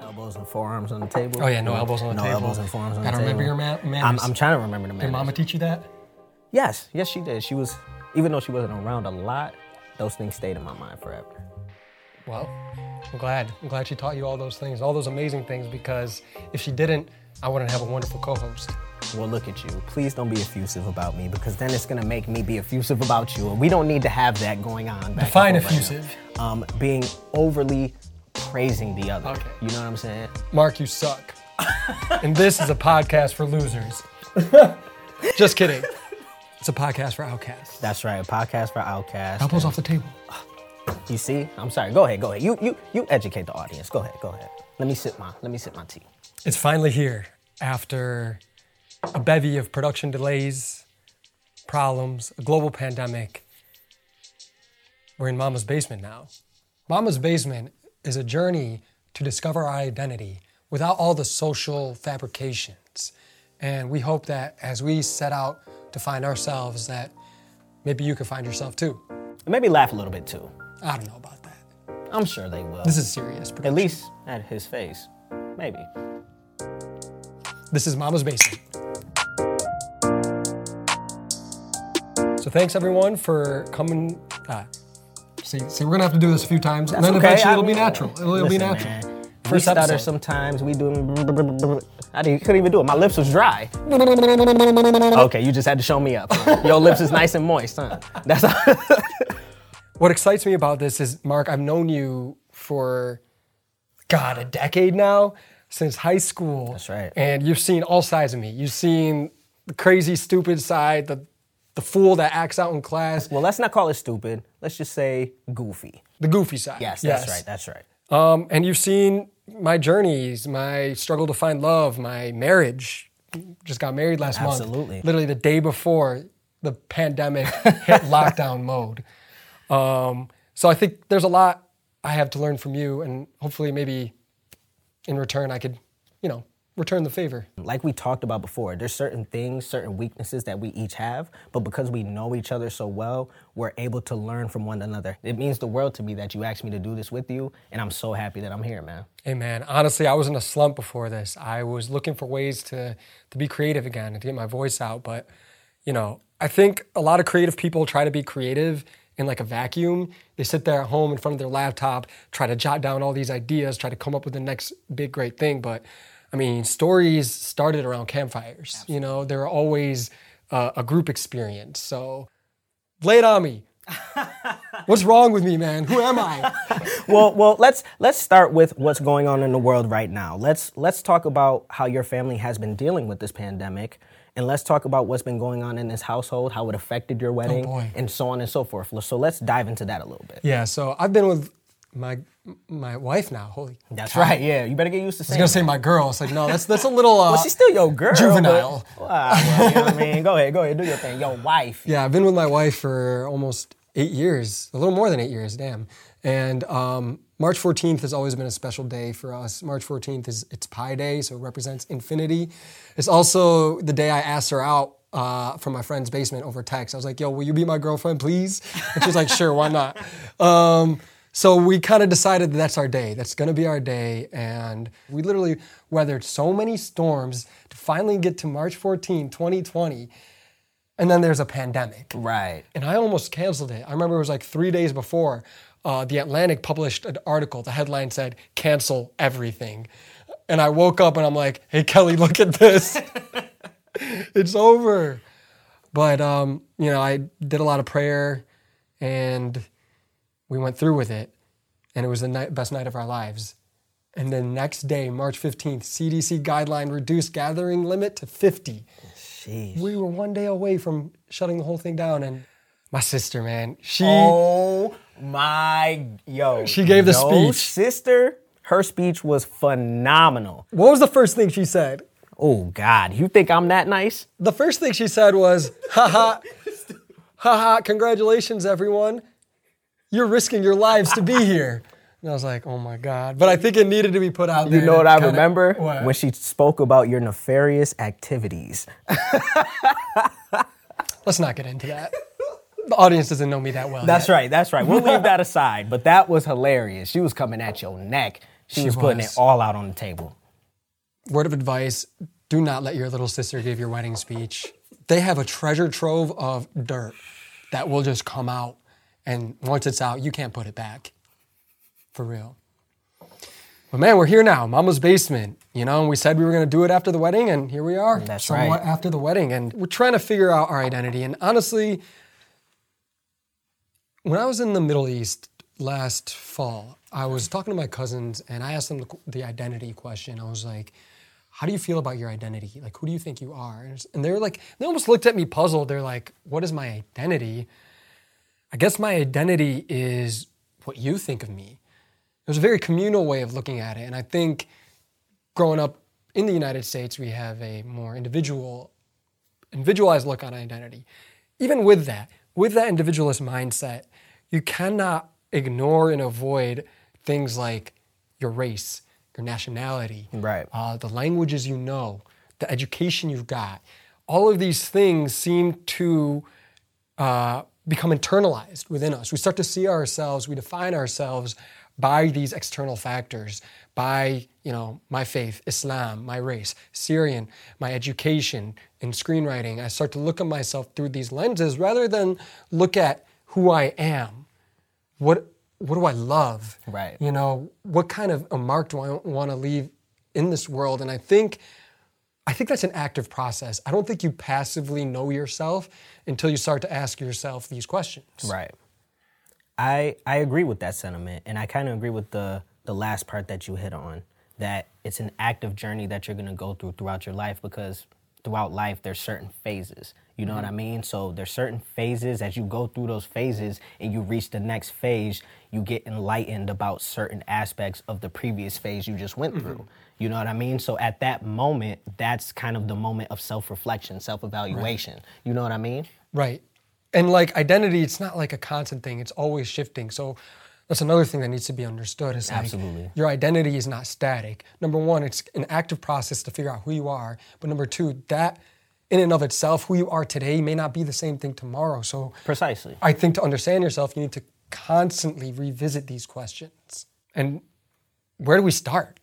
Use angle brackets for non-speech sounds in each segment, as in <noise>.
Elbows and forearms on the table. Oh yeah, no elbows on the no table. elbows and forearms on Gotta the table. remember your ma- manners. I'm, I'm trying to remember the man. Did. Mama teach you that? Yes, yes, she did. She was, even though she wasn't around a lot, those things stayed in my mind forever. Well, I'm glad. I'm glad she taught you all those things, all those amazing things, because if she didn't, I wouldn't have a wonderful co-host. Well, look at you. Please don't be effusive about me because then it's gonna make me be effusive about you, and we don't need to have that going on. back Define forth right effusive. um, being overly praising the other. Okay. You know what I'm saying? Mark, you suck. <laughs> and this is a podcast for losers. <laughs> Just kidding. It's a podcast for outcasts. That's right. A podcast for outcasts. Elbows off the table. You see? I'm sorry. Go ahead. Go ahead. You you you educate the audience. Go ahead. Go ahead. Let me sip my let me sip my tea. It's finally here after a bevy of production delays, problems, a global pandemic. We're in Mama's basement now. Mama's basement is a journey to discover our identity without all the social fabrications. And we hope that as we set out to find ourselves that maybe you can find yourself too. And maybe laugh a little bit too. I don't know about that. I'm sure they will. This is serious. At least at his face. Maybe. This is Mama's Basement. So thanks everyone for coming. Uh, see, see, we're gonna have to do this a few times, and then okay. eventually I it'll be natural. It'll, it'll be natural. man, we First stutter episode. sometimes. We do. I didn't, couldn't even do it. My lips was dry. <laughs> Okay, you just had to show me up. Your lips is nice and moist, huh? That's <laughs> What excites me about this is, Mark, I've known you for, God, a decade now, since high school. That's right. And you've seen all sides of me. You've seen the crazy, stupid side, the the fool that acts out in class, well. Let's not call it stupid. Let's just say goofy. the goofy side. Yes, that's right. That's right. Um, and you've seen my journeys, my struggle to find love, my marriage. Just got married last month. Absolutely. Literally the day before the pandemic hit <laughs> lockdown mode. Um, so I think there's a lot I have to learn from you, and hopefully, maybe in return, I could, you know, return the favor. like we talked about before, there's certain things, certain weaknesses that we each have, but because we know each other so well, we're able to learn from one another. It means the world to me that you asked me to do this with you, and I'm so happy that I'm here, man. Hey man, honestly, I was in a slump before this. I was looking for ways to to be creative again and to get my voice out, but you know, I think a lot of creative people try to be creative in like a vacuum. They sit there at home in front of their laptop, try to jot down all these ideas, try to come up with the next big great thing, but I mean, stories started around campfires. You know, they're always uh, a group experience. So lay it on me. <laughs> What's wrong with me, man? Who am I? <laughs> well, well, let's let's start with what's going on in the world right now. Let's let's talk about how your family has been dealing with this pandemic, and let's talk about what's been going on in this household, how it affected your wedding, boy. and so on and so forth. So let's dive into that a little bit. Yeah, so I've been with my my wife now. Holy, I That's right. Yeah, you better get used to was saying. gonna say my girl. It's like no, that's that's a little. <laughs> Uh, Well, she's still your girl. Juvenile. But, <laughs> Wow, well, you know what I mean? Go ahead, go ahead, do your thing. Your <laughs> wife. yeah, I've been with my wife for almost eight years, a little more than eight years. Damn. And um, March 14th has always been a special day for us. March 14th is it's Pi Day, so it represents infinity. It's also the day I asked her out. Uh, from my friend's basement over text. I was like, yo, will you be my girlfriend, please? And she's like, sure, why not? Um, So we kind of decided that that's our day. That's going to be our day. And we literally weathered so many storms to finally get to March 14, 2020. And then there's a pandemic. Right. And I almost canceled it. I remember it was like three days before. Uh, the Atlantic published an article. The headline said, cancel everything. And I woke up and I'm like, hey, Kelly, look at this. <laughs> it's over. But, um, you know, I did a lot of prayer and we went through with it. And it was the night, best night of our lives. And then next day, March 15th, CDC guideline reduced gathering limit to 50 Jeez. we were one day away from shutting the whole thing down and my sister man she Oh my yo. She gave the speech. Sister, her speech was phenomenal. what was the first thing she said Oh God, you think I'm that nice? the first thing she said was haha haha congratulations everyone you're risking your lives to be <laughs> here and i was like oh my god but i think it needed to be put out there You know what I kinda- remember What? when she spoke about your nefarious activities. <laughs> let's not get into that the audience doesn't know me that well That's yet. right. That's right. We'll leave that <laughs> aside. But that was hilarious. She was coming at your neck. She, She was putting it all out on the table. Word of advice do not let your little sister give your wedding speech. They have a treasure trove of dirt that will just come out. And once it's out, you can't put it back. For real. But man, we're here now, Mama's basement. You know, and we said we were going to do it after the wedding, and here we are. That's somewhat right. after the wedding. And we're trying to figure out our identity. And honestly, when I was in the Middle East last fall, I was talking to my cousins and I asked them the, the identity question. I was like, how do you feel about your identity? Like, who do you think you are? And And they were like, they almost looked at me puzzled. They're like, what is my identity? I guess my identity is what you think of me. It was a very communal way of looking at it. And I think growing up in the United States, we have a more individual, individualized look on identity. Even with that, with that individualist mindset, you cannot ignore and avoid things like your race, your nationality, Right. uh, the languages you know, the education you've got. All of these things seem to uh, become internalized within us. We start to see ourselves, we define ourselves by these external factors, by you know my faith, Islam, my race, Syrian, my education, in screenwriting. I start to look at myself through these lenses rather than look at who I am. What what do I love? Right. You know, what kind of a mark do I want to leave in this world? And I think I think that's an active process. I don't think you passively know yourself until you start to ask yourself these questions. Right. I I agree with that sentiment, and I kind of agree with the the last part that you hit on. That it's an active journey that you're going to go through throughout your life because throughout life there's certain phases. You know what I mm-hmm. mean? So there's certain phases as you go through those phases and you reach the next phase, you get enlightened about certain aspects of the previous phase you just went mm-hmm. through. You know what I mean? So at that moment, that's kind of the moment of self-reflection, self-evaluation. You know what I mean? Right. And like identity, it's not like a constant thing, it's always shifting. So that's another thing that needs to be understood is like Absolutely. your identity is not static. Number one, it's an active process to figure out who you are. But number two, that in and of itself, who you are today may not be the same thing tomorrow. So Precisely. I think to understand yourself, you need to constantly revisit these questions. And where do we start?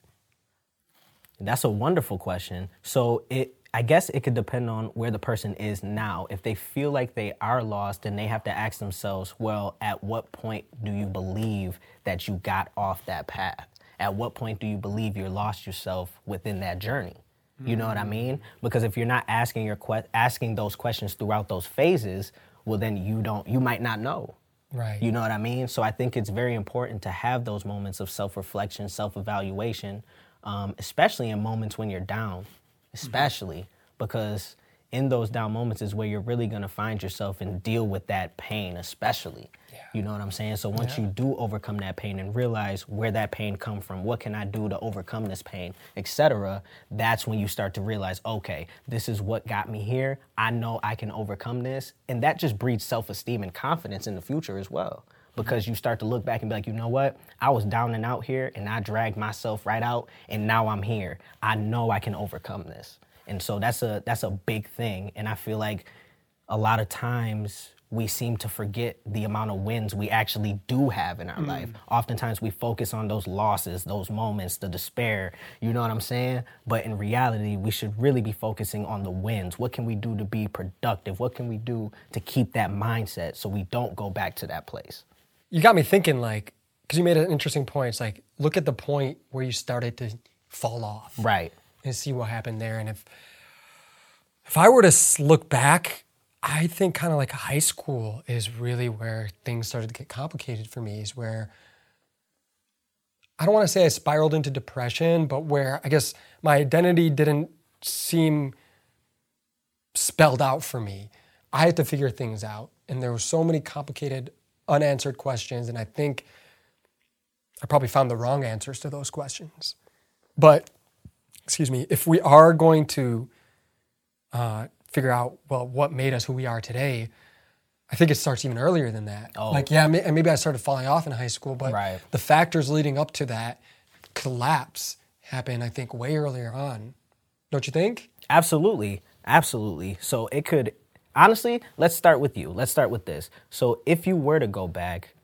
That's a wonderful question. So it I guess it could depend on where the person is now. If they feel like they are lost, then they have to ask themselves, well, at what point do you believe that you got off that path? At what point do you believe you lost yourself within that journey? You know what I mm. mean? Because if you're not asking your que- asking those questions throughout those phases, well then you don't you might not know. Right. You know what I mean? So I think it's very important to have those moments of self reflection, self evaluation, um, especially in moments when you're down, especially because in those down moments is where you're really going to find yourself and deal with that pain, especially. You know what I'm saying? So once you do overcome that pain and realize where that pain come from, what can I do to overcome this pain, etc., that's when you start to realize, okay, this is what got me here. I know I can overcome this, and that just breeds self-esteem and confidence in the future as well. Because you start to look back and be like, you know what? I was down and out here, and I dragged myself right out, and now I'm here. I know I can overcome this, and so that's a that's a big thing. And I feel like a lot of times we seem to forget the amount of wins we actually do have in our hmm. life. Oftentimes we focus on those losses, those moments, the despair, you know what I'm saying? But in reality, we should really be focusing on the wins. What can we do to be productive? What can we do to keep that mindset so we don't go back to that place? You got me thinking like because you made an interesting point it's like look at the point where you started to fall off Right. and see what happened there and if if i were to look back i think kind of like high school is really where things started to get complicated for me is where i don't want to say i spiraled into depression but where i guess my identity didn't seem spelled out for me. I had to figure things out, and there were so many complicated, unanswered questions, and I think I probably found the wrong answers to those questions. But, excuse me, if we are going to uh, figure out, well, what made us who we are today, I think it starts even earlier than that. Oh. Like, yeah, may- and maybe I started falling off in high school, but Right. the factors leading up to that collapse happened, I think, way earlier on. Don't you think? Absolutely. Absolutely. So it could, honestly, let's start with you. Let's start with this. So if you were to go back,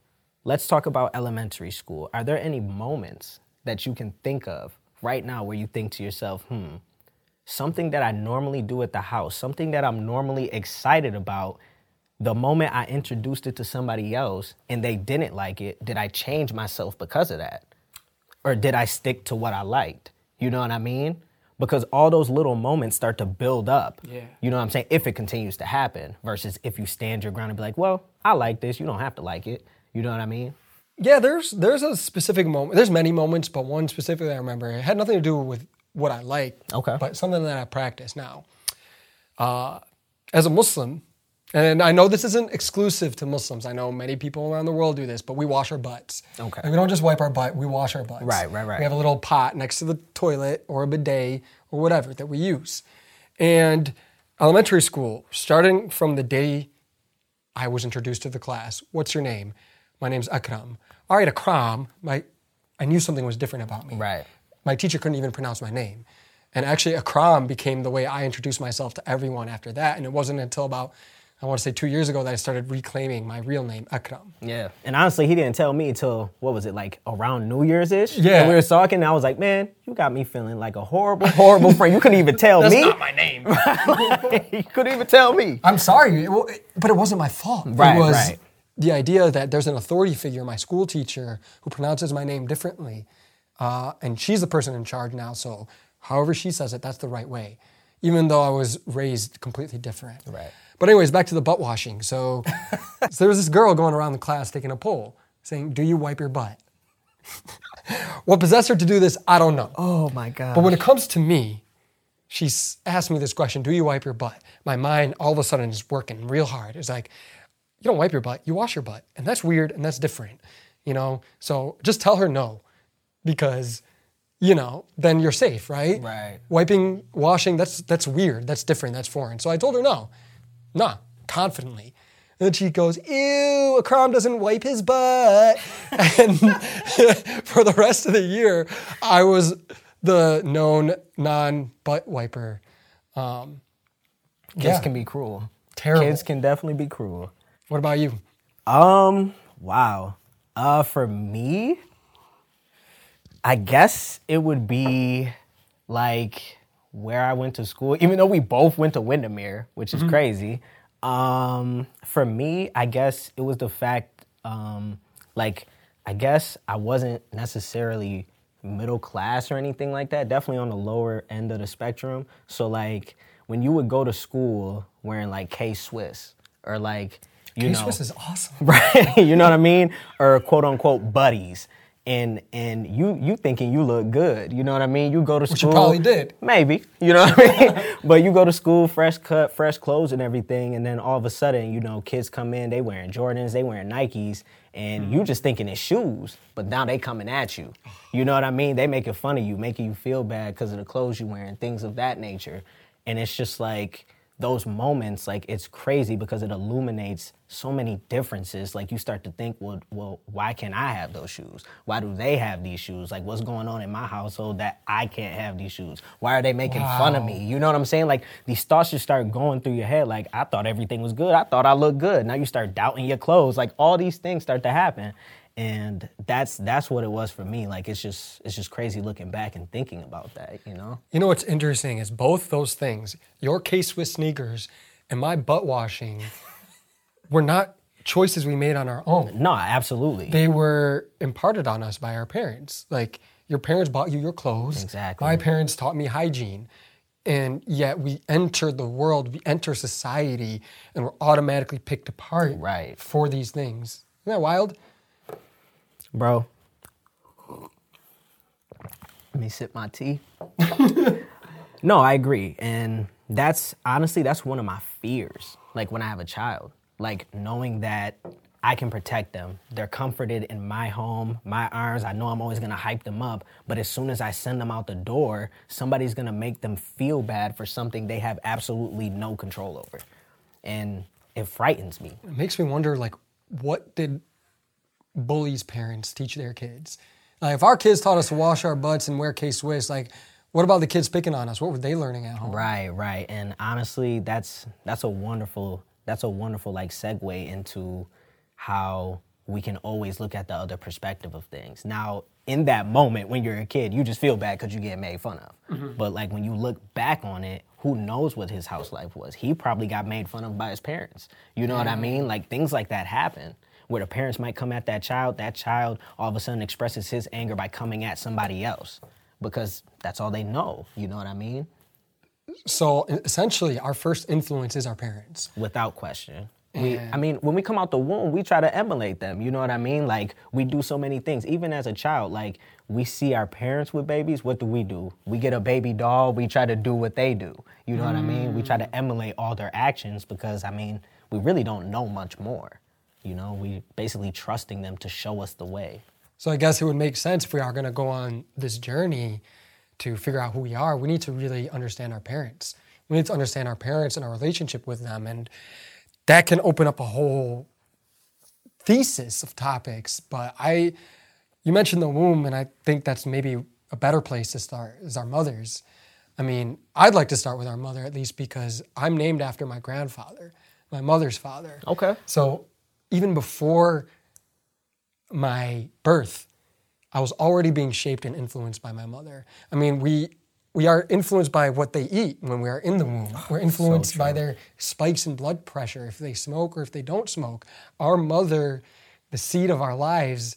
let's talk about elementary school. Are there any moments that you can think of right now where you think to yourself, hmm, something that I normally do at the house, something that I'm normally excited about, the moment I introduced it to somebody else and they didn't like it, did I change myself because of that? Or did I stick to what I liked? You know what I mean? Because all those little moments start to build up. Yeah. You know what I'm saying? If it continues to happen versus if you stand your ground and be like, well, I like this, you don't have to like it. You know what I mean? Yeah, there's there's a specific moment. There's many moments, but one specifically I remember. It had nothing to do with what I like. Okay. But something that I practice now. Uh, as a Muslim, and I know this isn't exclusive to Muslims. I know many people around the world do this, but we wash our butts. Okay. And we don't just wipe our butt, we wash our butts. Right, right, right. We have a little pot next to the toilet or a bidet or whatever that we use. And elementary school, starting from the day I was introduced to the class, what's your name? My name's Akram. All right, Akram, my, I knew something was different about me. Right. My teacher couldn't even pronounce my name. And actually, Akram became the way I introduced myself to everyone after that. And it wasn't until about, I want to say two years ago, that I started reclaiming my real name, Akram. Yeah. And honestly, he didn't tell me until what was it like around New Year's ish? Yeah. And we were talking, and I was like, man, you got me feeling like a horrible, <laughs> horrible friend. You couldn't even tell me. That's not my name. <laughs> you couldn't even tell me. I'm sorry, but it wasn't my fault. Right, it was right. the idea that there's an authority figure, my school teacher, who pronounces my name differently. Uh, and she's the person in charge now, so however she says it, that's the right way, even though I was raised completely different. Right. But, anyways, back to the butt washing. So, <laughs> so there was this girl going around the class taking a poll saying, Do you wipe your butt? <laughs> what possessed her to do this, I don't know. Oh my God. But when it comes to me, she's asked me this question Do you wipe your butt? My mind all of a sudden is working real hard. It's like, you don't wipe your butt, you wash your butt. And that's weird and that's different, you know? So just tell her no because, you know, then you're safe, right? Right. Wiping, washing, that's, that's weird, that's different, that's foreign. So I told her no, nah, confidently. And she goes, ew, Akram doesn't wipe his butt. <laughs> And <laughs> for the rest of the year, I was the known non butt wiper. Um, Kids yeah. can be cruel. Terrible. Kids can definitely be cruel. What about you? Um, wow. Uh, for me, I guess it would be like where I went to school, even though we both went to Windermere, which is crazy. Um, for me, I guess it was the fact, um, like, I guess I wasn't necessarily middle class or anything like that. Definitely on the lower end of the spectrum. So, like, when you would go to school wearing like K Swiss or like, you know, K-Swiss is awesome. <laughs> right? you know what I mean? Or quote unquote buddies. And and you you thinking you look good, you know what I mean? You go to you school. probably did. Maybe, you know what I mean? <laughs> but you go to school, fresh cut, fresh clothes and everything, and then all of a sudden, you know, kids come in, they wearing Jordans, they wearing Nikes, and Mm-hmm. you just thinking it's shoes, but now they coming at you. You know what I mean? They making fun of you, making you feel bad because of the clothes you wearing, things of that nature. And it's just like those moments, like it's crazy because it illuminates so many differences. Like you start to think, well, well, why can't I have those shoes? Why do they have these shoes? Like what's going on in my household that I can't have these shoes? Why are they making fun of me? You know what I'm saying? Like these thoughts just start going through your head. Like I thought everything was good. I thought I looked good. Now you start doubting your clothes. Like all these things start to happen. And that's that's what it was for me. Like it's just it's just crazy looking back and thinking about that, you know? You know what's interesting is both those things, your case with sneakers and my butt washing, <laughs> were not choices we made on our own. No, absolutely. They were imparted on us by our parents. Like your parents bought you your clothes. Exactly. My parents taught me hygiene. And yet we enter the world, we enter society, and we're automatically picked apart Right. for these things. Isn't that wild? Bro. Let me sip my tea. <laughs> no, I agree. And that's honestly, that's one of my fears. Like when I have a child, like knowing that I can protect them. They're comforted in my home, my arms. I know I'm always gonna hype them up. But as soon as I send them out the door, somebody's gonna make them feel bad for something they have absolutely no control over. And it frightens me. It makes me wonder, like, what did bullies' parents teach their kids? Like, if our kids taught us to wash our butts and wear K Swiss, like, what about the kids picking on us? What were they learning at home? Right, right. And honestly, that's that's a wonderful that's a wonderful like segue into how we can always look at the other perspective of things. Now, in that moment when you're a kid, you just feel bad because you get made fun of. Mm-hmm. But like when you look back on it, who knows what his house life was? He probably got made fun of by his parents. You know what I mean? Like things like that happen where the parents might come at that child, that child all of a sudden expresses his anger by coming at somebody else because that's all they know. You know what I mean? So essentially, our first influence is our parents. Without question. We, I mean, when we come out the womb, we try to emulate them. You know what I mean? Like we do so many things. Even as a child, like we see our parents with babies. What do we do? We get a baby doll. We try to do what they do. You know what I mean? We try to mm. emulate all their actions because I mean, we really don't know much more. You know, we basically trusting them to show us the way. So I guess it would make sense if we are going to go on this journey to figure out who we are. We need to really understand our parents. We need to understand our parents and our relationship with them, and that can open up a whole thesis of topics. But I, you mentioned the womb, and I think that's maybe a better place to start is our mothers. I mean, I'd like to start with our mother at least because I'm named after my grandfather, my mother's father. Okay. So even before my birth, I was already being shaped and influenced by my mother. I mean, we we are influenced by what they eat when we are in the womb. <sighs> We're influenced by their spikes in blood pressure if they smoke or if they don't smoke. Our mother, the seed of our lives,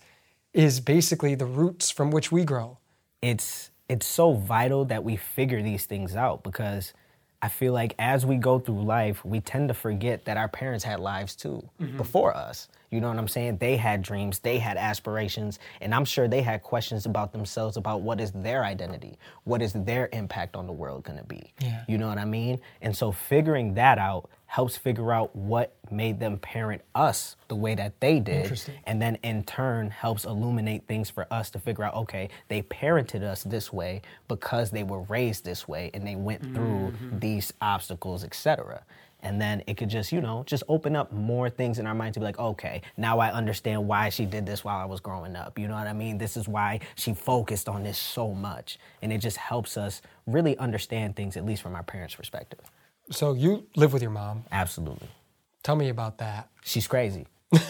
is basically the roots from which we grow. it's it's so vital that we figure these things out because I feel like as we go through life, we tend to forget that our parents had lives too mm-hmm. before us. You know what I'm saying? They had dreams, they had aspirations, and I'm sure they had questions about themselves about what is their identity, what is their impact on the world going to be. Yeah. You know what I mean? And so figuring that out helps figure out what made them parent us the way that they did. And then in turn helps illuminate things for us to figure out okay they parented us this way because they were raised this way and they went through mm-hmm. these obstacles etc and then it could just you know just open up more things in our mind to be like okay now i understand why she did this while i was growing up. You know what i mean? This is why she focused on this so much. And it just helps us really understand things at least from our parents perspective So you live with your mom. absolutely Tell me about that. She's crazy. <laughs>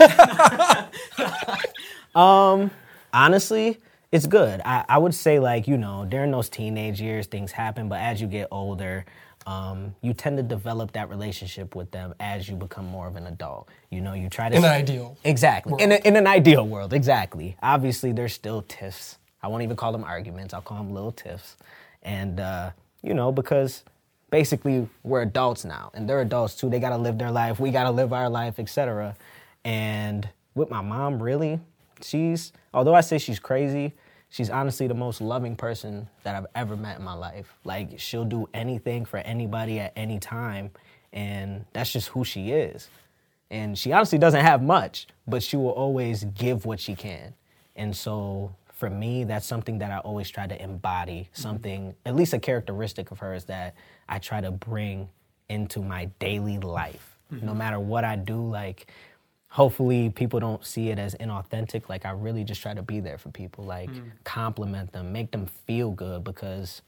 um, honestly, it's good. I, I would say like, you know, during those teenage years things happen, but as you get older, um, you tend to develop that relationship with them as you become more of an adult. You know, you try to In an ideal Exactly. In, a, in an ideal world, exactly. Obviously, there's still tiffs. I won't even call them arguments. I'll call them little tiffs. And, uh, you know, because basically we're adults now and they're adults too. They got to live their life. We got to live our life, etc. And with my mom, really, she's, although I say she's crazy, she's honestly the most loving person that I've ever met in my life. Like, she'll do anything for anybody at any time. And that's just who she is. And she honestly doesn't have much, but she will always give what she can. And so for me, that's something that I always try to embody, mm-hmm. something, at least a characteristic of hers that I try to bring into my daily life. No mm-hmm. matter what I do, like, hopefully people don't see it as inauthentic. Like, I really just try to be there for people, like, mm. compliment them, make them feel good because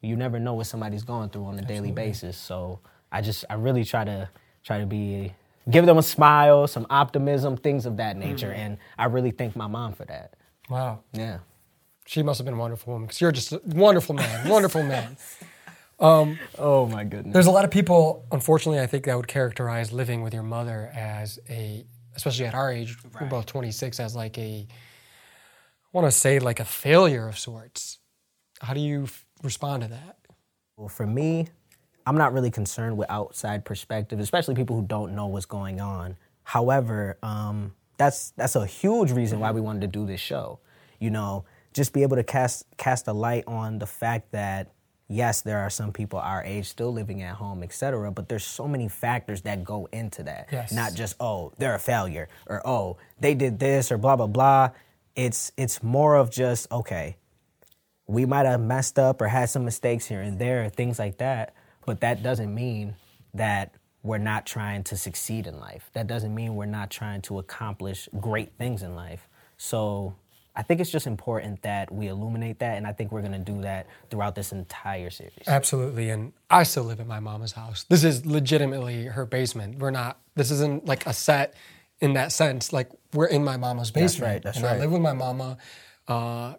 you never know what somebody's going through on a daily basis. So I just, I really try to, try to be, give them a smile, some optimism, things of that nature. Mm. And I really thank my mom for that. Wow. Yeah. She must have been a wonderful woman because you're just a wonderful man, wonderful man. <laughs> Oh my goodness. There's a lot of people, unfortunately, I think that would characterize living with your mother as a, especially at our age, we're both 26, as like a, I want to say like a failure of sorts. How do you f- respond to that? Well, for me, I'm not really concerned with outside perspective, especially people who don't know what's going on. However, um, that's that's a huge reason why we wanted to do this show. You know, just be able to cast cast a light on the fact that yes, there are some people our age still living at home, et cetera, but there's so many factors that go into that. Yes. Not just oh they're a failure or oh they did this or blah blah blah. It's it's more of just okay we might have messed up or had some mistakes here and there, things like that. But that doesn't mean that we're not trying to succeed in life. That doesn't mean we're not trying to accomplish great things in life. So I think it's just important that we illuminate that, and I think we're gonna do that throughout this entire series. Absolutely. And I still live at my mama's house. This is legitimately her basement. We're not, this isn't like a set in that sense. Like we're in my mama's basement. right, that's and I live with my mama. Uh,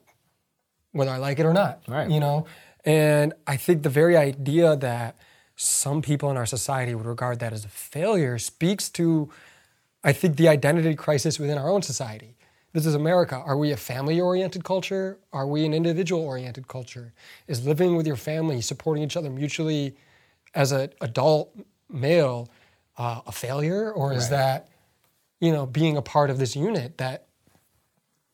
whether I like it or not. Right. You know, and I think the very idea that some people in our society would regard that as a failure speaks to, I think, the identity crisis within our own society. This is America. Are we a family oriented culture? Are we an individual oriented culture? Is living with your family, supporting each other mutually as an adult male uh, a failure? Or is Right. that, you know, being a part of this unit that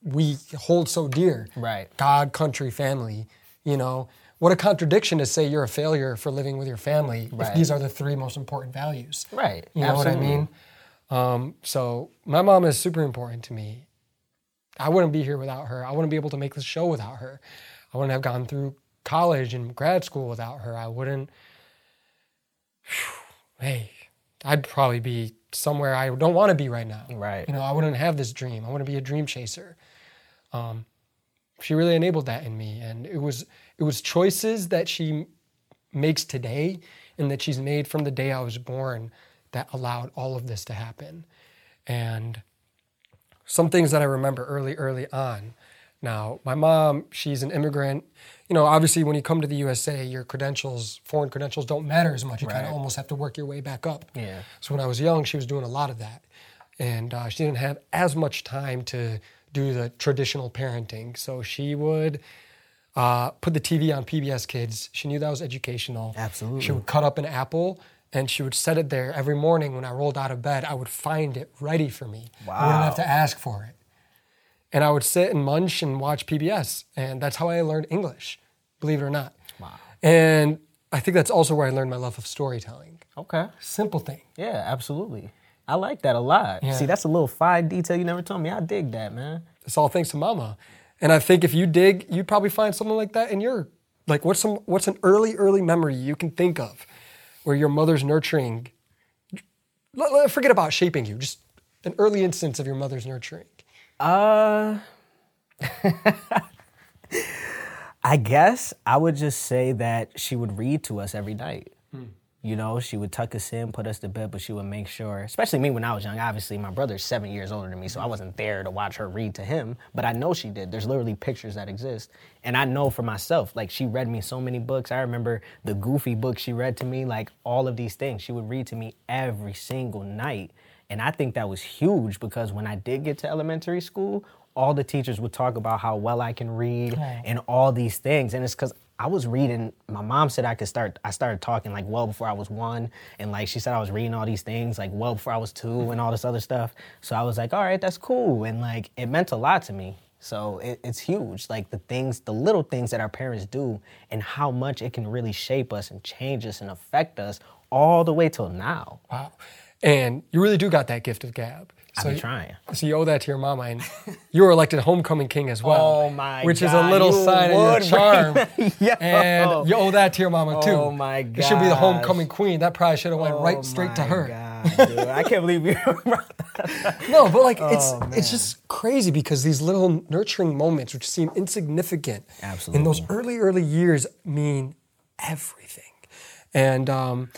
we hold so dear? Right. God, country, family. You know, what a contradiction to say you're a failure for living with your family if these are the three most important values. Right. You know what I mean? Um, so my mom is super important to me. I wouldn't be here without her. I wouldn't be able to make this show without her. I wouldn't have gone through college and grad school without her. I wouldn't. <sighs> hey, I'd probably be somewhere I don't want to be right now. Right. You know, I wouldn't have this dream. I wouldn't be a dream chaser. Um, she really enabled that in me, and it was it was choices that she makes today and that she's made from the day I was born that allowed all of this to happen. And some things that I remember early, early on. Now, my mom, she's an immigrant. You know, obviously, when you come to the USA, your credentials, foreign credentials, don't matter as much. You kind of almost have to work your way back up. Yeah. So when I was young, she was doing a lot of that, and uh, she didn't have as much time to do the traditional parenting. So she would uh, put the TV on PBS Kids. She knew that was educational. Absolutely. She would cut up an apple and she would set it there every morning when I rolled out of bed. I would find it ready for me. Wow. I wouldn't have to ask for it. And I would sit and munch and watch PBS. And that's how I learned English, believe it or not. Wow. And I think that's also where I learned my love of storytelling. Okay. Simple thing. Yeah, absolutely. I like that a lot. Yeah. See, that's a little fine detail you never told me. I dig that, man. It's all thanks to mama. And I think if you dig, you'd probably find something like that in your like what's some what's an early, early memory you can think of where your mother's nurturing forget about shaping you, just an early instance of your mother's nurturing. Uh, <laughs> I guess I would just say that she would read to us every night. You know, she would tuck us in, put us to bed, but she would make sure, especially me when I was young. Obviously, my brother's seven years older than me, so I wasn't there to watch her read to him, but I know she did. There's literally pictures that exist. And I know for myself, like, she read me so many books. I remember the goofy book she read to me, like, all of these things. She would read to me every single night. And I think that was huge because when I did get to elementary school, all the teachers would talk about how well I can read and all these things. And it's because I was reading, my mom said I could start, I started talking like well before I was one. And like she said, I was reading all these things like well before I was two and all this other stuff. So I was like, all right, that's cool. And like it meant a lot to me. So it, it's huge. Like the things, the little things that our parents do and how much it can really shape us and change us and affect us all the way till now. Wow. And you really do got that gift of gab. So you- trying. So you owe that to your mama, and you were elected homecoming king as well. Oh my Which is a little sign of your charm. <laughs> Yo. And you owe that to your mama too. Oh my God! You should be the homecoming queen. That probably should have went Oh right straight to her. God, dude. I can't believe you. <laughs> No, but like it's Oh, it's just crazy because these little nurturing moments, which seem insignificant, absolutely, in those early early years, mean everything. And um,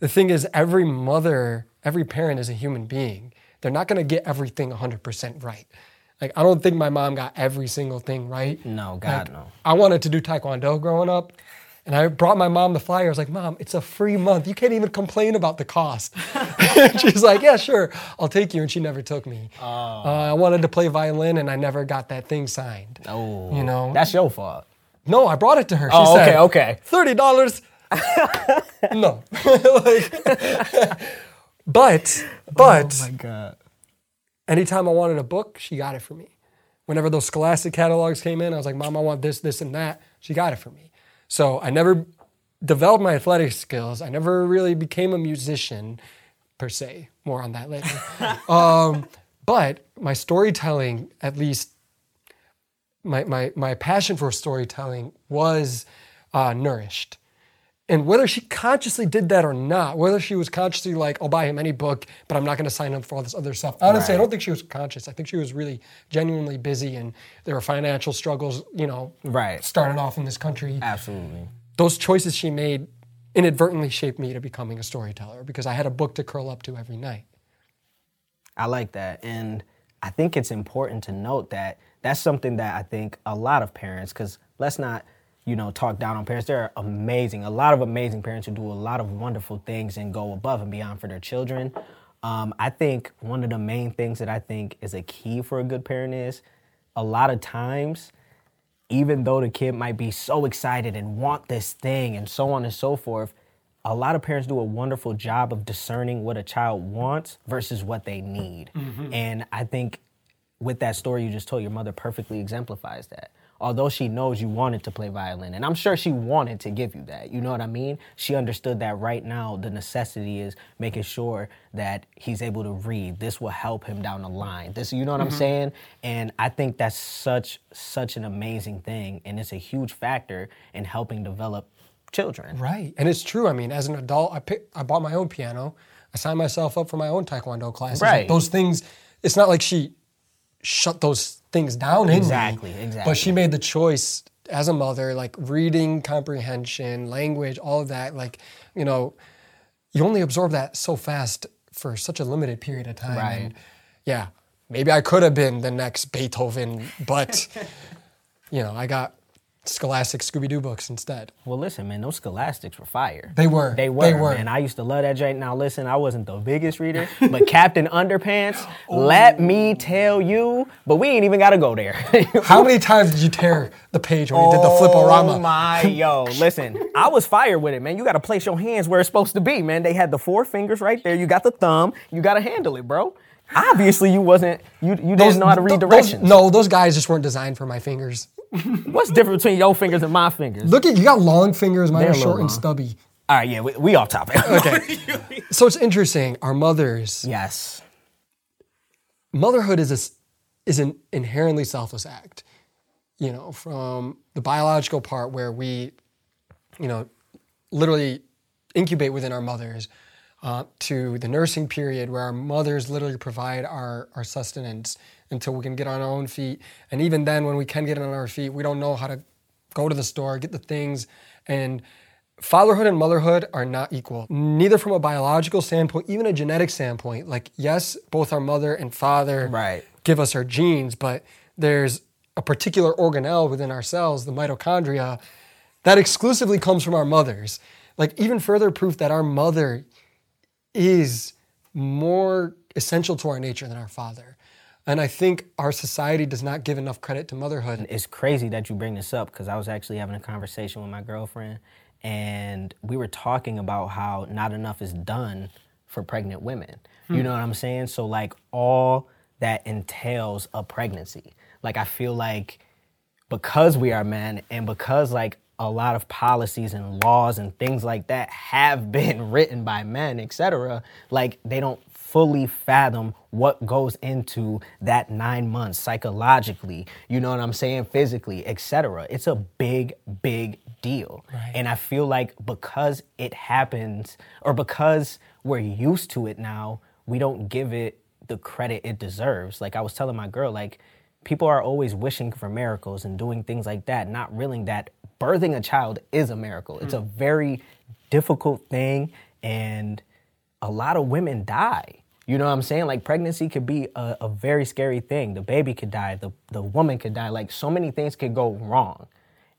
the thing is, every mother, every parent is a human being. They're not going to get everything 100% right. Like I don't think my mom got every single thing right. No, God, Like, no. I wanted to do taekwondo growing up. And I brought my mom the flyer. I was like, Mom, it's a free month. You can't even complain about the cost. <laughs> <laughs> She's like, Yeah, sure, I'll take you. And she never took me. Uh, I wanted to play violin and I never got that thing signed. Oh, You know? that's your fault. No, I brought it to her. She Oh, said, okay, okay. $30. <laughs> no. Like- but, but Oh my God. anytime I wanted a book, she got it for me. Whenever those Scholastic catalogs came in, I was like, Mom, I want this, this, and that. She got it for me. So I never developed my athletic skills. I never really became a musician, per se. More on that later. <laughs> um, but my storytelling, at least my, my, my passion for storytelling, was uh, nourished. And whether she consciously did that or not, whether she was consciously like, I'll buy him any book, but I'm not going to sign up for all this other stuff. Honestly, I don't think she was conscious. I think she was really genuinely busy and there were financial struggles, you know, Right. starting off in this country. Absolutely. Those choices she made inadvertently shaped me to becoming a storyteller because I had a book to curl up to every night. I like that. And I think it's important to note that that's something that I think a lot of parents, because let's not, you know, talk down on parents. There are amazing, a lot of amazing parents who do a lot of wonderful things and go above and beyond for their children. Um, I think one of the main things that I think is a key for a good parent is a lot of times, even though the kid might be so excited and want this thing and so on and so forth, a lot of parents do a wonderful job of discerning what a child wants versus what they need. And I think with that story you just told, your mother perfectly exemplifies that. Although she knows you wanted to play violin, and I'm sure she wanted to give you that, you know what I mean? She understood that right now the necessity is making sure that he's able to read. This will help him down the line. This, you know what I'm mm-hmm. saying? And I think that's such such an amazing thing, and it's a huge factor in helping develop children. Right, and it's true. I mean, as an adult, I pick, I bought my own piano. I signed myself up for my own taekwondo classes. Like, Right. those things. It's not like she shut those things down in Exactly, me. exactly. But she made the choice as a mother, like reading comprehension, language, all of that. Like, you know, you only absorb that so fast for such a limited period of time. Right. And yeah, maybe I could have been the next Beethoven, but <laughs> you know, I got Scholastic Scooby Doo books instead. Well, listen, man, those scholastics were fire. They were. They were. They were. Man, I used to love that joint. Now, listen, I wasn't the biggest reader, but <laughs> Captain Underpants, Oh. let me tell you, but we ain't even got to go there. <laughs> How many times did you tear the page when you did the Oh Flip-O-Rama? my, <laughs> yo, listen, I was fired with it, man. You got to place your hands where it's supposed to be, man. They had the four fingers right there. You got the thumb. You got to handle it, bro. Obviously, you wasn't. You you didn't know how to read th- directions. Those, no, those guys just weren't designed for my fingers. What's different between your fingers and my fingers? Look at you got long fingers, mine They're are short and stubby. All right, yeah, we, we off topic. <laughs> Okay. so it's interesting. Our mothers, yes. motherhood is a, is an inherently selfless act. You know, from the biological part where we, you know, literally incubate within our mothers, uh, to the nursing period where our mothers literally provide our, our sustenance until we can get on our own feet. And even then, when we can get on our feet, we don't know how to go to the store, get the things. And fatherhood and motherhood are not equal, neither from a biological standpoint, even a genetic standpoint. Like, yes, both our mother and father Right. give us our genes, but there's a particular organelle within our cells, the mitochondria, that exclusively comes from our mothers. Like, even further proof that our mother is more essential to our nature than our father. And I think our society does not give enough credit to motherhood. it's crazy that you bring this up because I was actually having a conversation with my girlfriend, and we were talking about how not enough is done for pregnant women. You hmm. know what I'm saying? So like all that entails a pregnancy. Like I feel like because we are men and because like a lot of policies and laws and things like that have <laughs> been written by men, etc., like they don't fully fathom what goes into that nine months psychologically, you know what I'm saying, physically, etc. It's a big, big deal. And I feel like because it happens or because we're used to it now, we don't give it the credit it deserves. Like I was telling my girl, like people are always wishing for miracles and doing things like that, not realizing that birthing a child is a miracle. It's a hmm. very difficult thing, and a lot of women die. You know what I'm saying? Like pregnancy could be a, a very scary thing. The baby could die, the, the woman could die. Like so many things could go wrong.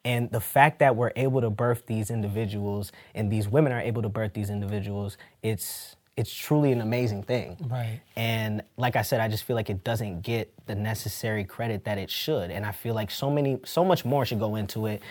And the fact that we're able to birth these individuals and these women are able to birth these individuals, it's it's truly an amazing thing. Right. And like I said, I just feel like it doesn't get the necessary credit that it should. And I feel like so many, so much more should go into it.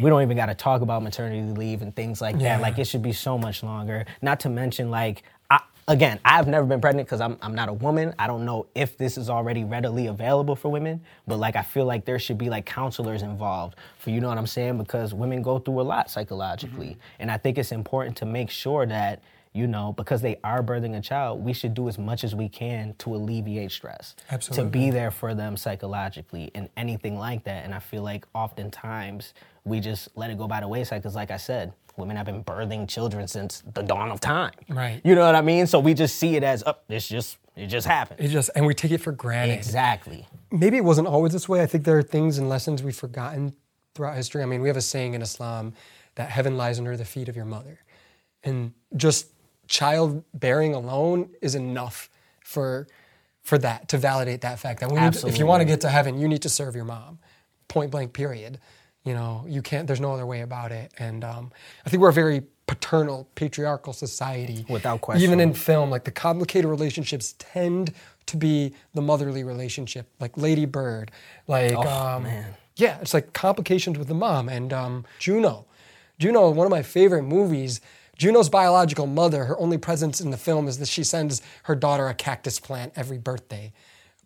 We don't even got to talk about maternity leave and things like Yeah. that. Like it should be so much longer. Not to mention, like, I, again, I've never been pregnant because I'm, I'm not a woman. I don't know if this is already readily available for women, but like I feel like there should be like counselors involved for you know what I'm saying because women go through a lot psychologically, mm-hmm. and I think it's important to make sure that you know because they are birthing a child, we should do as much as we can to alleviate stress, Absolutely. to be there for them psychologically and anything like that. And I feel like oftentimes we just let it go by the wayside because, like I said. Women have been birthing children since the dawn of time. Right. You know what I mean? So we just see it as, oh, up. this just it just happened. It just and we take it for granted. Exactly. maybe it wasn't always this way. I think there are things and lessons we've forgotten throughout history. I mean, we have a saying in Islam that heaven lies under the feet of your mother. And just childbearing alone is enough for for that to validate that fact that if you want to get to heaven, you need to serve your mom. Point blank. Period. You know, you can't. There's no other way about it. And um, I think we're a very paternal, patriarchal society. Without question. Even in film, like the complicated relationships tend to be the motherly relationship, like Lady Bird, like Oh, um, man. yeah, it's like complications with the mom and um, Juno. Juno, one of my favorite movies. Juno's biological mother, her only presence in the film is that she sends her daughter a cactus plant every birthday.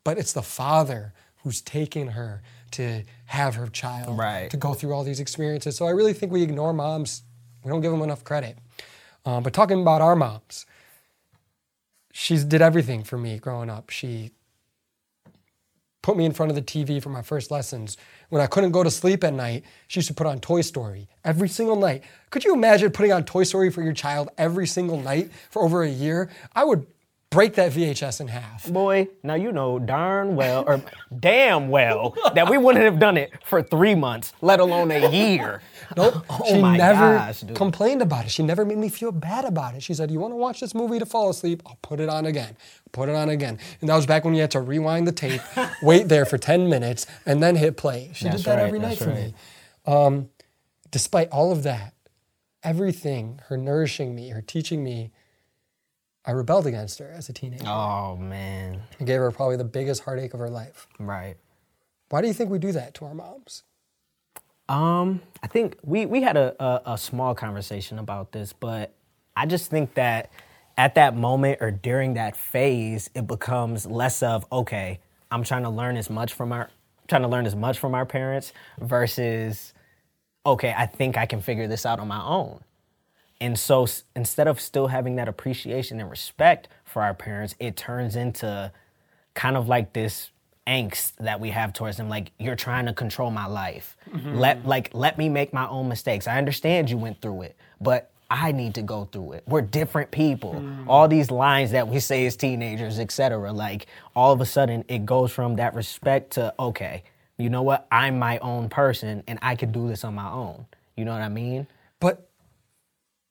But it's the father who's taking her to have her child, Right. to go through all these experiences. So I really think we ignore moms. We don't give them enough credit. Um, but talking about our moms, she did everything for me growing up. She put me in front of the TV for my first lessons. When I couldn't go to sleep at night, she used to put on Toy Story every single night. Could you imagine putting on Toy Story for your child every single night for over a year? I would break that VHS in half. Boy, now you know darn well, or damn well, that we wouldn't have done it for three months, let alone a year. <laughs> Nope. Oh she my never gosh, dude. complained about it. She never made me feel bad about it. She said, You want to watch this movie to fall asleep? I'll put it on again. Put it on again. And that was back when you had to rewind the tape, <laughs> wait there for 10 minutes, and then hit play. She That's did that right, every night that's for me. Um, despite all of that, everything, her nourishing me, her teaching me, I rebelled against her as a teenager. Oh man, I gave her probably the biggest heartache of her life. right. Why do you think we do that to our moms? Um, I think we we had a, a a small conversation about this, but I just think that at that moment or during that phase, it becomes less of okay, I'm trying to learn as much from our trying to learn as much from our parents versus okay, I think I can figure this out on my own. And so instead of still having that appreciation and respect for our parents, it turns into kind of like this angst that we have towards them like you're trying to control my life. Mm-hmm. Let like let me make my own mistakes. I understand you went through it, but I need to go through it. We're different people. Mm. All these lines that we say as teenagers, etc. Like all of a sudden it goes from that respect to okay, you know what? I'm my own person and I can do this on my own. You know what I mean? But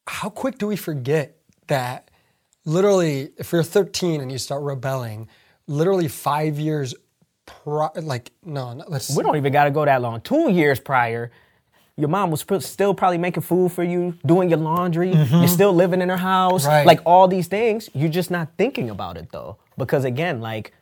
how quick do we forget that literally, if you're 13 and you start rebelling, literally five years, like, no, no let's. We don't even got to go that long. Two years prior, your mom was still probably making food for you, doing your laundry. You're mm-hmm. still living in her house. Right. Like all these things. You're just not thinking about it though. Because again, like,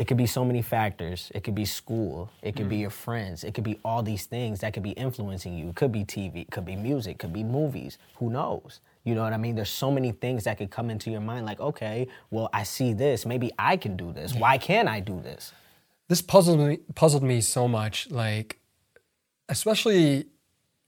it could be so many factors. It could be school. It could be mm. your friends. It could be all these things that could be influencing you. It could be TV. It could be music. It could be movies. Who knows? You know what I mean? There's so many things that could come into your mind. Like, okay, well, I see this. Maybe I can do this. Why can't I do this? this puzzled me, puzzled me so much. Like, especially,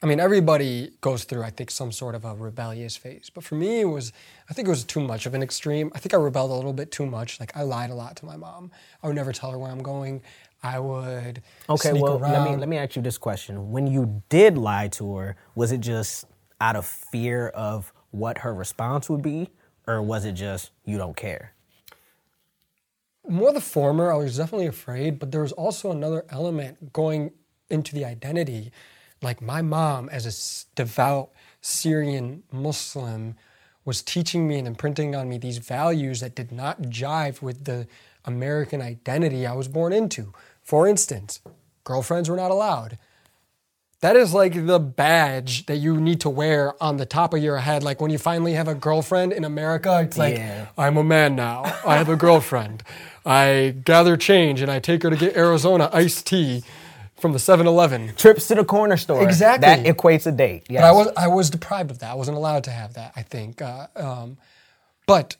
I mean, everybody goes through, I think, some sort of a rebellious phase. But for me, it was, I think it was too much of an extreme. I think I rebelled a little bit too much. Like, I lied a lot to my mom. I would never tell her where I'm going. I would Okay, well, around. let me let me ask you this question: When you did lie to her, was it just out of fear of what her response would be, or was it just you don't care? more the former. I was definitely afraid, but there was also another element going into the identity. Like my mom, as a devout Syrian Muslim, was teaching me and imprinting on me these values that did not jive with the American identity I was born into. For instance, girlfriends were not allowed. That is like the badge that you need to wear on the top of your head. Like when you finally have a girlfriend in America, it's like, Yeah. I'm a man now. I have a girlfriend. I gather change and I take her to get Arizona iced tea from the 7 Eleven. Trips to the corner store. Exactly. That equates a date. Yes. But I was, I was deprived of that. I wasn't allowed to have that, I think. Uh, um, but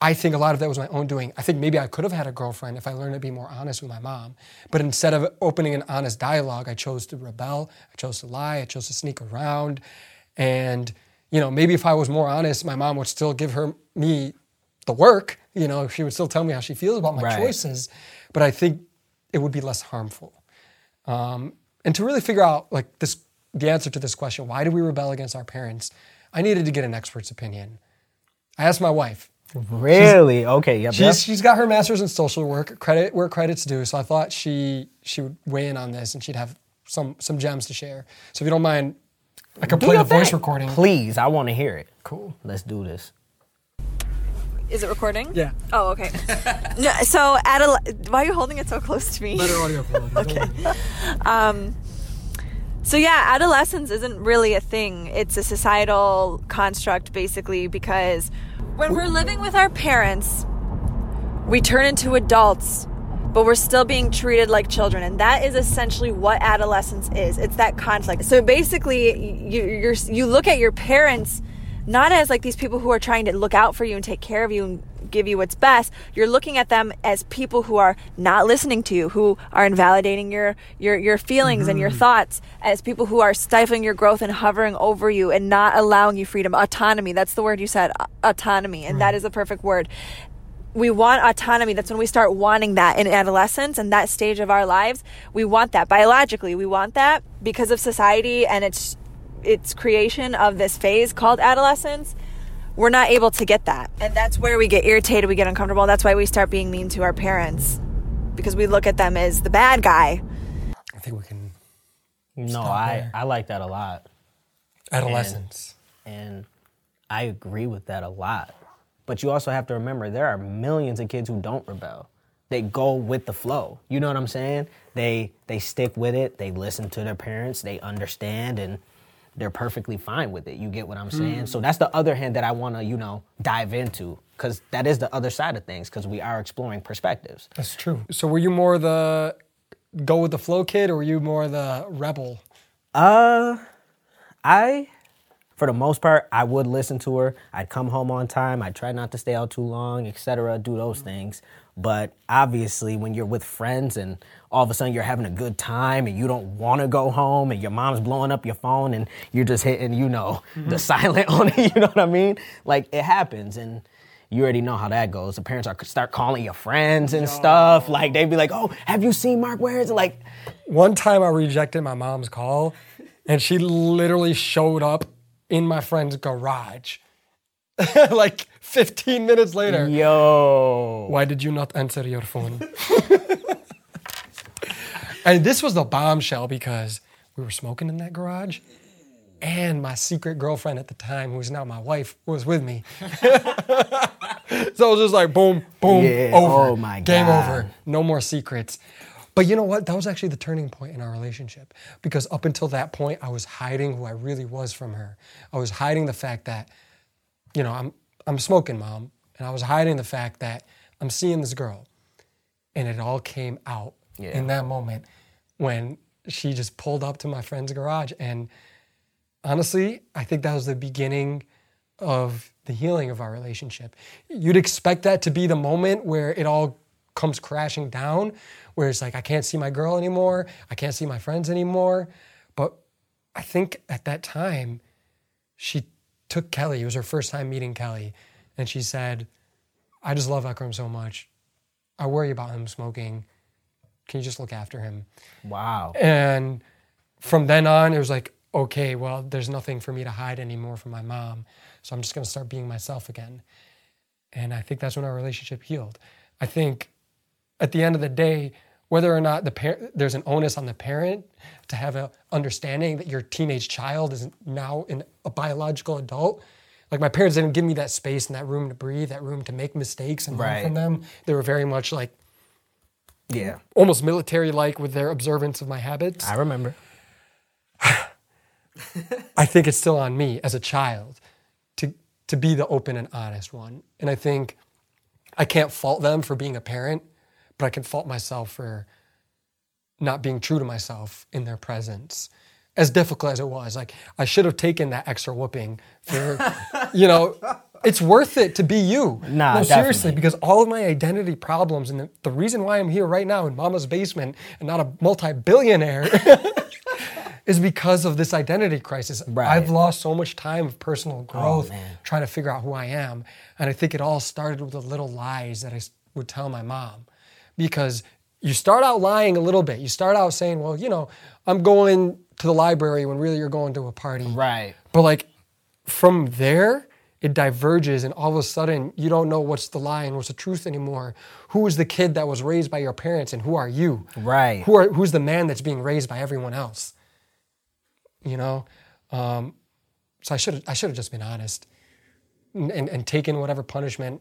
I think a lot of that was my own doing. I think maybe I could have had a girlfriend if I learned to be more honest with my mom. But instead of opening an honest dialogue, I chose to rebel. I chose to lie. I chose to sneak around. And, you know, maybe if I was more honest, my mom would still give her me the work. You know, she would still tell me how she feels about my Right. choices. But I think it would be less harmful. Um, and to really figure out like this, the answer to this question, why do we rebel against our parents? I needed to get an expert's opinion. I asked my wife. really okay. Yep. yep. She's, she's got her master's in social work, credit where credit's due. So I thought she she would weigh in on this and she'd have some some gems to share. So if you don't mind, I could Do play the voice recording. Please, I want to hear it. Cool. Let's do this. Is it recording? Yeah. Oh, okay. <laughs> no, so, adole- why are you holding it so close to me? Better audio quality. <laughs> okay. Um, so yeah, adolescence isn't really a thing. It's a societal construct, basically, because when we're living with our parents, we turn into adults, but we're still being treated like children, and that is essentially what adolescence is. It's that conflict. So basically, you you're, you look at your parents not as like these people who are trying to look out for you and take care of you and give you what's best you're looking at them as people who are not listening to you who are invalidating your your your feelings mm-hmm. and your thoughts as people who are stifling your growth and hovering over you and not allowing you freedom autonomy that's the word you said autonomy and right. that is a perfect word we want autonomy. That's when we start wanting that in adolescence and that stage of our lives. We want that biologically. We want that because of society and its its creation of this phase called adolescence we're not able to get that. And that's where we get irritated, we get uncomfortable. That's why we start being mean to our parents because we look at them as the bad guy. I think we can. No, I, I like that a lot. Adolescence. And, and I agree with that a lot. But you also have to remember there are millions of kids who don't rebel. They go with the flow. You know what I'm saying? They they stick with it. They listen to their parents. They understand and they're perfectly fine with it. You get what I'm saying? Mm. So that's the other hand that I want to, you know, dive into because that is the other side of things because we are exploring perspectives. That's true. So were you more the go with the flow kid or were you more the rebel? Uh, I, for the most part, I would listen to her. I'd come home on time. I'd try not to stay out too long, etc. Do those things. But obviously, when you're with friends and all of a sudden you're having a good time and you don't want to go home and your mom's blowing up your phone and you're just hitting, you know, mm-hmm. the <laughs> silent on it, <laughs> you know what I mean? Like it happens and you already know how that goes. The parents are start calling your friends and Yo. stuff. Like they'd be like, "Oh, have you seen Mark? Where is it?" Like one time I rejected my mom's call and she literally showed up in my friend's garage. <laughs> like 15 minutes later. Yo. Why did you not answer your phone? <laughs> and this was the bombshell because we were smoking in that garage and my secret girlfriend at the time, who is now my wife, was with me. <laughs> so it was just like boom, boom, yeah. over. Oh my Game God. over. No more secrets. But you know what? That was actually the turning point in our relationship because up until that point, I was hiding who I really was from her. I was hiding the fact that you know, I'm I'm smoking, mom, and I was hiding the fact that I'm seeing this girl, and it all came out yeah. in that moment when she just pulled up to my friend's garage, and honestly, I think that was the beginning of the healing of our relationship. You'd expect that to be the moment where it all comes crashing down, where it's like I can't see my girl anymore, I can't see my friends anymore, but I think at that time she took Kelly. It was her first time meeting Kelly. And she said, I just love Akram so much. I worry about him smoking. Can you just look after him? Wow. And from then on, it was like, okay, well, there's nothing for me to hide anymore from my mom. So I'm just going to start being myself again. And I think that's when our relationship healed. I think at the end of the day, whether or not the par- there's an onus on the parent to have an understanding that your teenage child is now in a biological adult. Like my parents didn't give me that space and that room to breathe, that room to make mistakes and learn right. from them. They were very much like, yeah, almost military-like with their observance of my habits. I remember. <sighs> I think it's still on me as a child to to be the open and honest one, and I think I can't fault them for being a parent but I can fault myself for not being true to myself in their presence. As difficult as it was, like I should have taken that extra whooping for, <laughs> you know, it's worth it to be you. Nah, no, seriously, because all of my identity problems and the, the reason why I'm here right now in mama's basement and not a multi-billionaire <laughs> is because of this identity crisis. Right. I've lost so much time of personal oh, growth oh, trying to figure out who I am. And I think it all started with the little lies that I would tell my mom because you start out lying a little bit. You start out saying, well, you know, I'm going to the library when really you're going to a party. Right. But like from there, it diverges and all of a sudden you don't know what's the lie and what's the truth anymore. Who is the kid that was raised by your parents and who are you? Right. Who are who's the man that's being raised by everyone else? You know? Um, so I should I should have just been honest and, and, and taken whatever punishment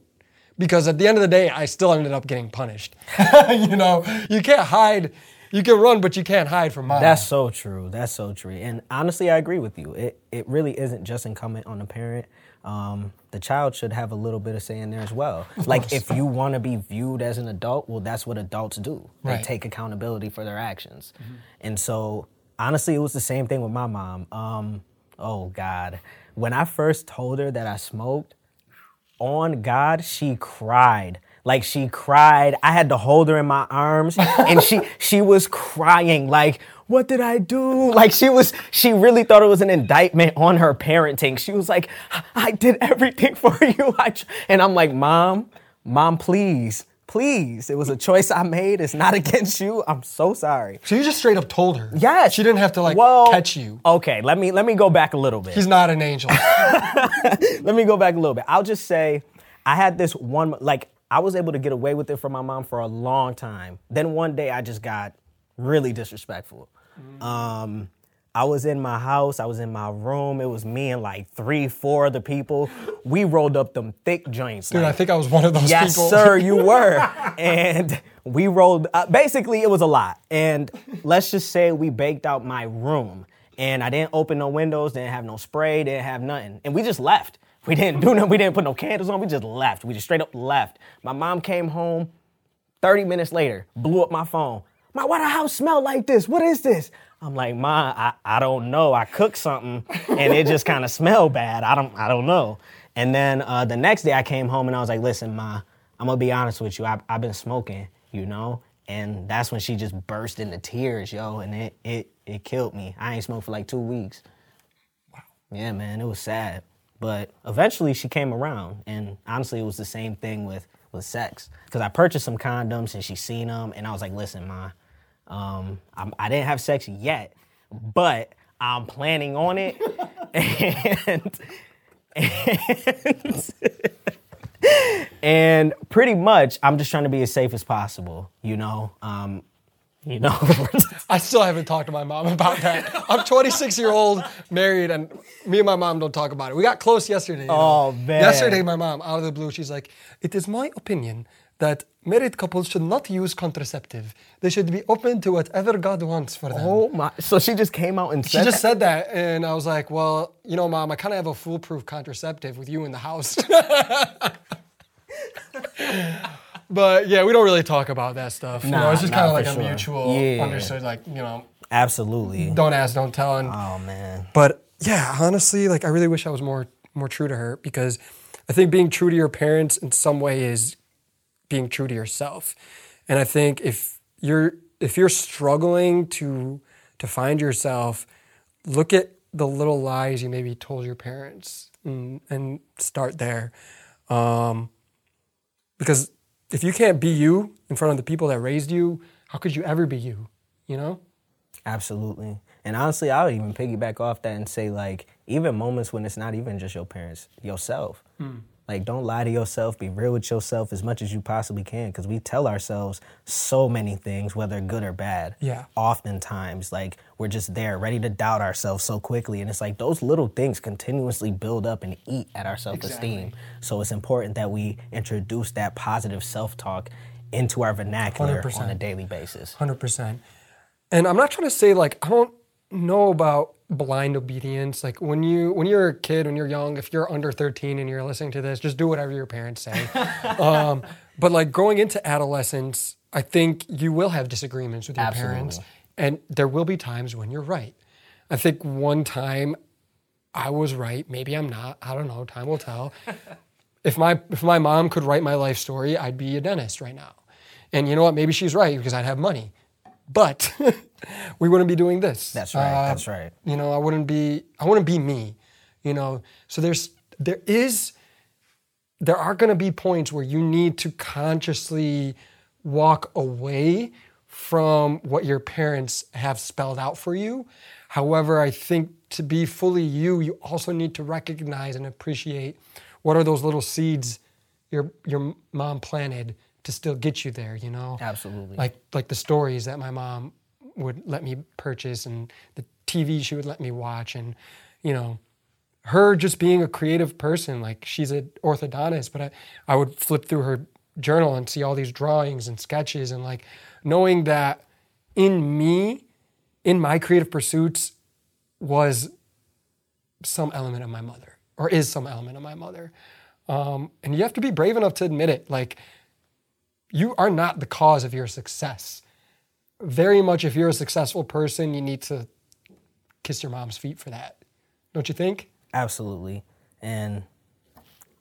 because at the end of the day, I still ended up getting punished. <laughs> <laughs> you know, you can't hide. You can run, but you can't hide from mom. That's so true. That's so true. And honestly, I agree with you. It it really isn't just incumbent on the parent. Um, the child should have a little bit of say in there as well. <laughs> like if you want to be viewed as an adult, well, that's what adults do. They Right. take accountability for their actions. And so, honestly, it was the same thing with my mom. Um, oh God, when I first told her that I smoked, on God, she cried. Like she cried. I had to hold her in my arms and she <laughs> she was crying like what did I do? Like she was she really thought it was an indictment on her parenting. She was like I did everything <laughs> for you. I tr-" and I'm like, "Mom, mom, please. Please. It was a choice I made. It's not <laughs> against you. I'm so sorry." so you just straight up told her. Yes. She didn't have to like Well, catch you. Okay, let me let me go back a little bit. He's not an angel. <laughs> let me go back a little bit. I'll just say I had this one like I was able to get away with it from my mom for a long time. Then one day I just got really disrespectful. Um I was in my house, I was in my room. It was me and like three, four other people. We rolled up them thick joints. Dude, like- I think I was one of those people. yes, people. sir, you <laughs> were. and we rolled. Uh, basically, it was a lot. And let's just say we baked out my room, and I didn't open no windows, didn't have no spray, didn't have nothing, and we just left. We didn't do nothing. We didn't put no candles on. We just left. We just straight up left. My mom came home. 30 minutes later, blew up my phone. My, why the house smell like this? What is this? I'm like, Ma, I, I don't know. I cooked something and it just kind of smelled bad. I don't I don't know. And then uh, the next day I came home and I was like, listen, Ma, I'm gonna be honest with you. I, I've been smoking, you know? And that's when she just burst into tears, yo, and it it it killed me. I ain't smoked for like two weeks. Wow. Yeah, man, it was sad. But eventually she came around, and honestly, it was the same thing with with sex. Because I purchased some condoms, and she seen them, and I was like, "Listen, ma, um, I'm, I didn't have sex yet, but I'm planning on it." <laughs> and and, and pretty much, I'm just trying to be as safe as possible. You know, um, you know. <laughs> I still haven't talked to my mom about that. I'm 26 year old, married, and me and my mom don't talk about it. We got close yesterday. you know. Oh, man. Yesterday, my mom, out of the blue, she's like, "It is my opinion that married couples should not use contraceptive. They should be open to whatever God wants for them." oh my! So she just came out and said She just that? said that, and I was like, "Well, you know, mom, I kind of have a foolproof contraceptive with you in the house." <laughs> but yeah, we don't really talk about that stuff. you know, Nah, it's just kind of like a sure. mutual Yeah. understood, like you know, Absolutely. don't ask, don't tell, and Oh man. but yeah, honestly, like I really wish I was more more true to her because I think being true to your parents in some way is being true to yourself. And I think if you're if you're struggling to to find yourself, look at the little lies you maybe told your parents and, and start there. Um, because if you can't be you in front of the people that raised you, how could you ever be you? You know? Absolutely. And honestly, I would even piggyback off that and say, like, even moments when it's not even just your parents, yourself. Like, don't lie to yourself. Be real with yourself as much as you possibly can, because we tell ourselves so many things, whether good or bad. Yeah. Oftentimes, like, we're just there, ready to doubt ourselves so quickly, and it's like those little things continuously build up and eat at our self-esteem. Exactly. So it's important that we introduce that positive self-talk into our vernacular on 100%. a daily basis. Hundred percent. And I'm not trying to say like I don't know about blind obedience. Like when you when you're a kid, when you're young, if you're under 13 and you're listening to this, just do whatever your parents say. <laughs> um, but like growing into adolescence, I think you will have disagreements with your parents, and there will be times when you're right. I think one time I was right. Maybe I'm not. I don't know. Time will tell. <laughs> if my if my mom could write my life story, I'd be a dentist right now. And you know what? Maybe she's right because I'd have money. But <laughs> we wouldn't be doing this. That's right. Uh, that's right. You know, I wouldn't be I wouldn't be me. You know. So there's there is there are going to be points where you need to consciously walk away from what your parents have spelled out for you. However, I think to be fully you, you also need to recognize and appreciate what are those little seeds your your mom planted to still get you there, you know? Absolutely. Like like the stories that my mom would let me purchase and the TV she would let me watch and you know, her just being a creative person, like she's an orthodontist, but I, I would flip through her journal and see all these drawings and sketches and like knowing that in me, in my creative pursuits, was some element of my mother or is some element of my mother. Um, and you have to be brave enough to admit it. Like, you are not the cause of your success. Very much, if you're a successful person, you need to kiss your mom's feet for that. Don't you think? Absolutely. And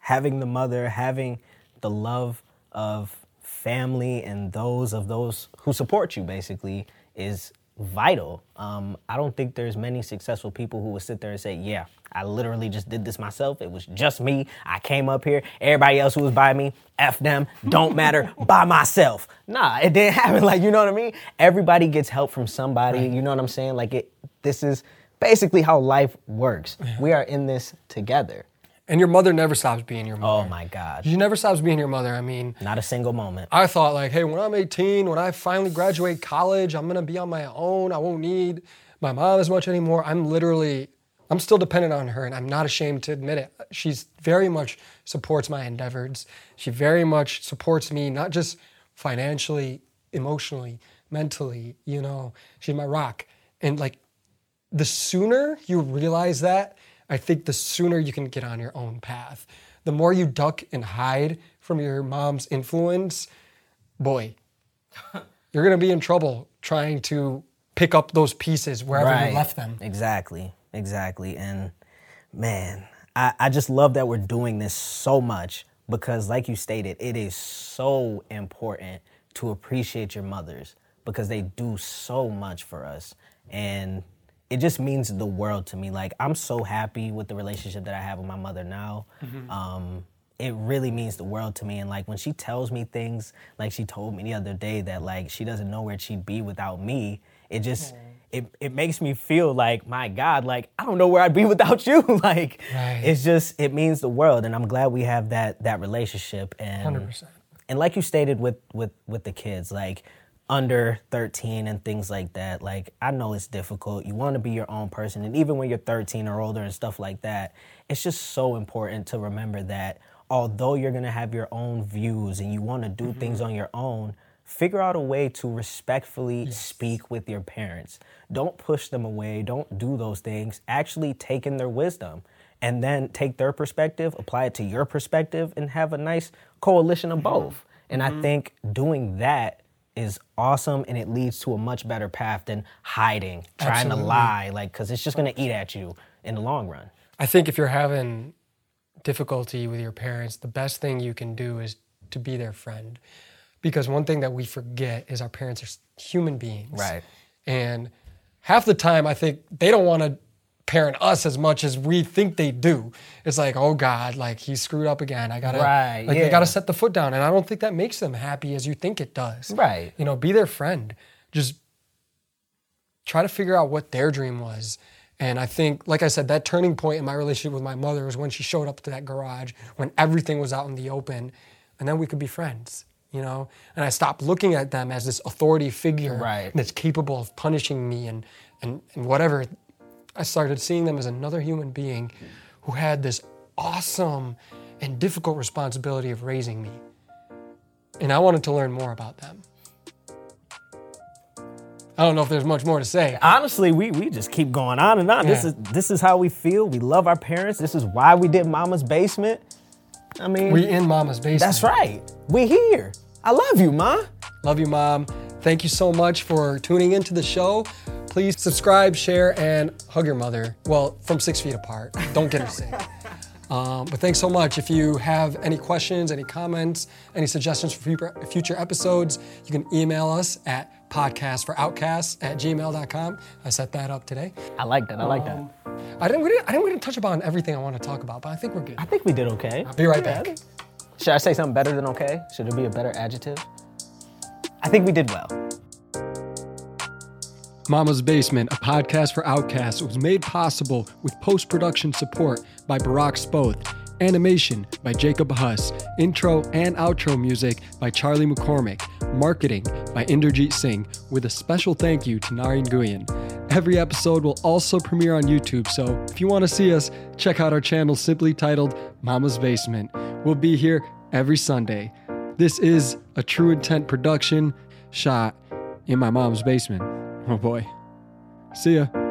having the mother, having the love of family and those of those who support you basically is vital. Um, I don't think there's many successful people who would sit there and say, "Yeah, I literally just did this myself. It was just me. I came up here. Everybody else who was by me, f them, don't matter, <laughs> by myself." Nah, it didn't <laughs> happen. Like you know what I mean? Everybody gets help from somebody. You know what I'm saying? Like it. This is basically how life works. We are in this together. And your mother never stops being your mother. Oh my God. She never stops being your mother. I mean, Not a single moment. I thought like, hey, when I'm 18, when I finally graduate college, I'm gonna be on my own. I won't need my mom as much anymore. I'm literally, I'm still dependent on her, and I'm not ashamed to admit it. She's very much supports my endeavors. She very much supports me, not just financially, emotionally, mentally. You know, she's my rock. And like, the sooner you realize that, I think the sooner you can get on your own path. The more you duck and hide from your mom's influence, boy, <laughs> you're gonna be in trouble trying to pick up those pieces wherever you left them. Exactly, exactly. And man, I, I just love that we're doing this so much because, like you stated, it is so important to appreciate your mothers because they do so much for us. And it just means the world to me. Like, I'm so happy with the relationship that I have with my mother now. Um, it really means the world to me. And like when she tells me things, like she told me the other day that like she doesn't know where she'd be without me, it just it, it makes me feel like my God, like I don't know where I'd be <laughs> without you. <laughs> like Right. it's just it means the world, and I'm glad we have that that relationship. And 100%. and like you stated with with with the kids, like under 13 and things like that. Like I know it's difficult. You want to be your own person, and even when you're 13 or older and stuff like that, it's just so important to remember that although you're gonna have your own views and you want to do mm-hmm. things on your own. Figure out a way to respectfully speak with your parents. Don't push them away. Don't do those things. Actually take in their wisdom and then take their perspective, apply it to your perspective, and have a nice coalition of mm-hmm. both. And I mm-hmm. think doing that is awesome and it leads to a much better path than hiding, trying Absolutely. to lie, like, because it's just gonna eat at you in the long run. I think if you're having difficulty with your parents, the best thing you can do is to be their friend. Because one thing that we forget is our parents are human beings. Right. And half the time, I think they don't want to parent us as much as we think they do. It's like, oh God, like he screwed up again. I gotta, Right, like yeah. they gotta set the foot down. And I don't think that makes them happy as you think it does. Right. You know, be their friend. Just try to figure out what their dream was. And I think, like I said, that turning point in my relationship with my mother was when she showed up to that garage, when everything was out in the open, and then we could be friends, you know? And I stopped looking at them as this authority figure Right. that's capable of punishing me and, and, and whatever. I started seeing them as another human being who had this awesome and difficult responsibility of raising me. And I wanted to learn more about them. I don't know if there's much more to say. Honestly, we, we just keep going on and on. This is this is how we feel. We love our parents. This is why we did Mama's basement. I mean, We in Mama's basement. that's right. We here. I love you, Ma. Love you, Mom. Thank you so much for tuning into the show. Please subscribe, share, and hug your mother. Well, from six feet apart. Don't get her sick. Um, but thanks so much. If you have any questions, any comments, any suggestions for future, episodes, you can email us at podcastforoutcasts at gmail.com. I set that up today. I like that. I like that. I didn't, we didn't, I didn't really touch upon everything I want to talk about, but I think we're good. I think we did okay. Be right back. Should I say something better than okay? Should there be a better adjective? I think we did well. Mama's Basement, a podcast for outcasts, was made possible with post production support by Barack Spoth, animation by Jacob Huss, intro and outro music by Charlie McCormick, marketing by Inderjeet Singh, with a special thank you to Naren Guyen. Every episode will also premiere on YouTube, so if you want to see us, check out our channel simply titled Mama's Basement. We'll be here every Sunday. This is a true intent production shot in my mom's basement. Oh boy. See ya.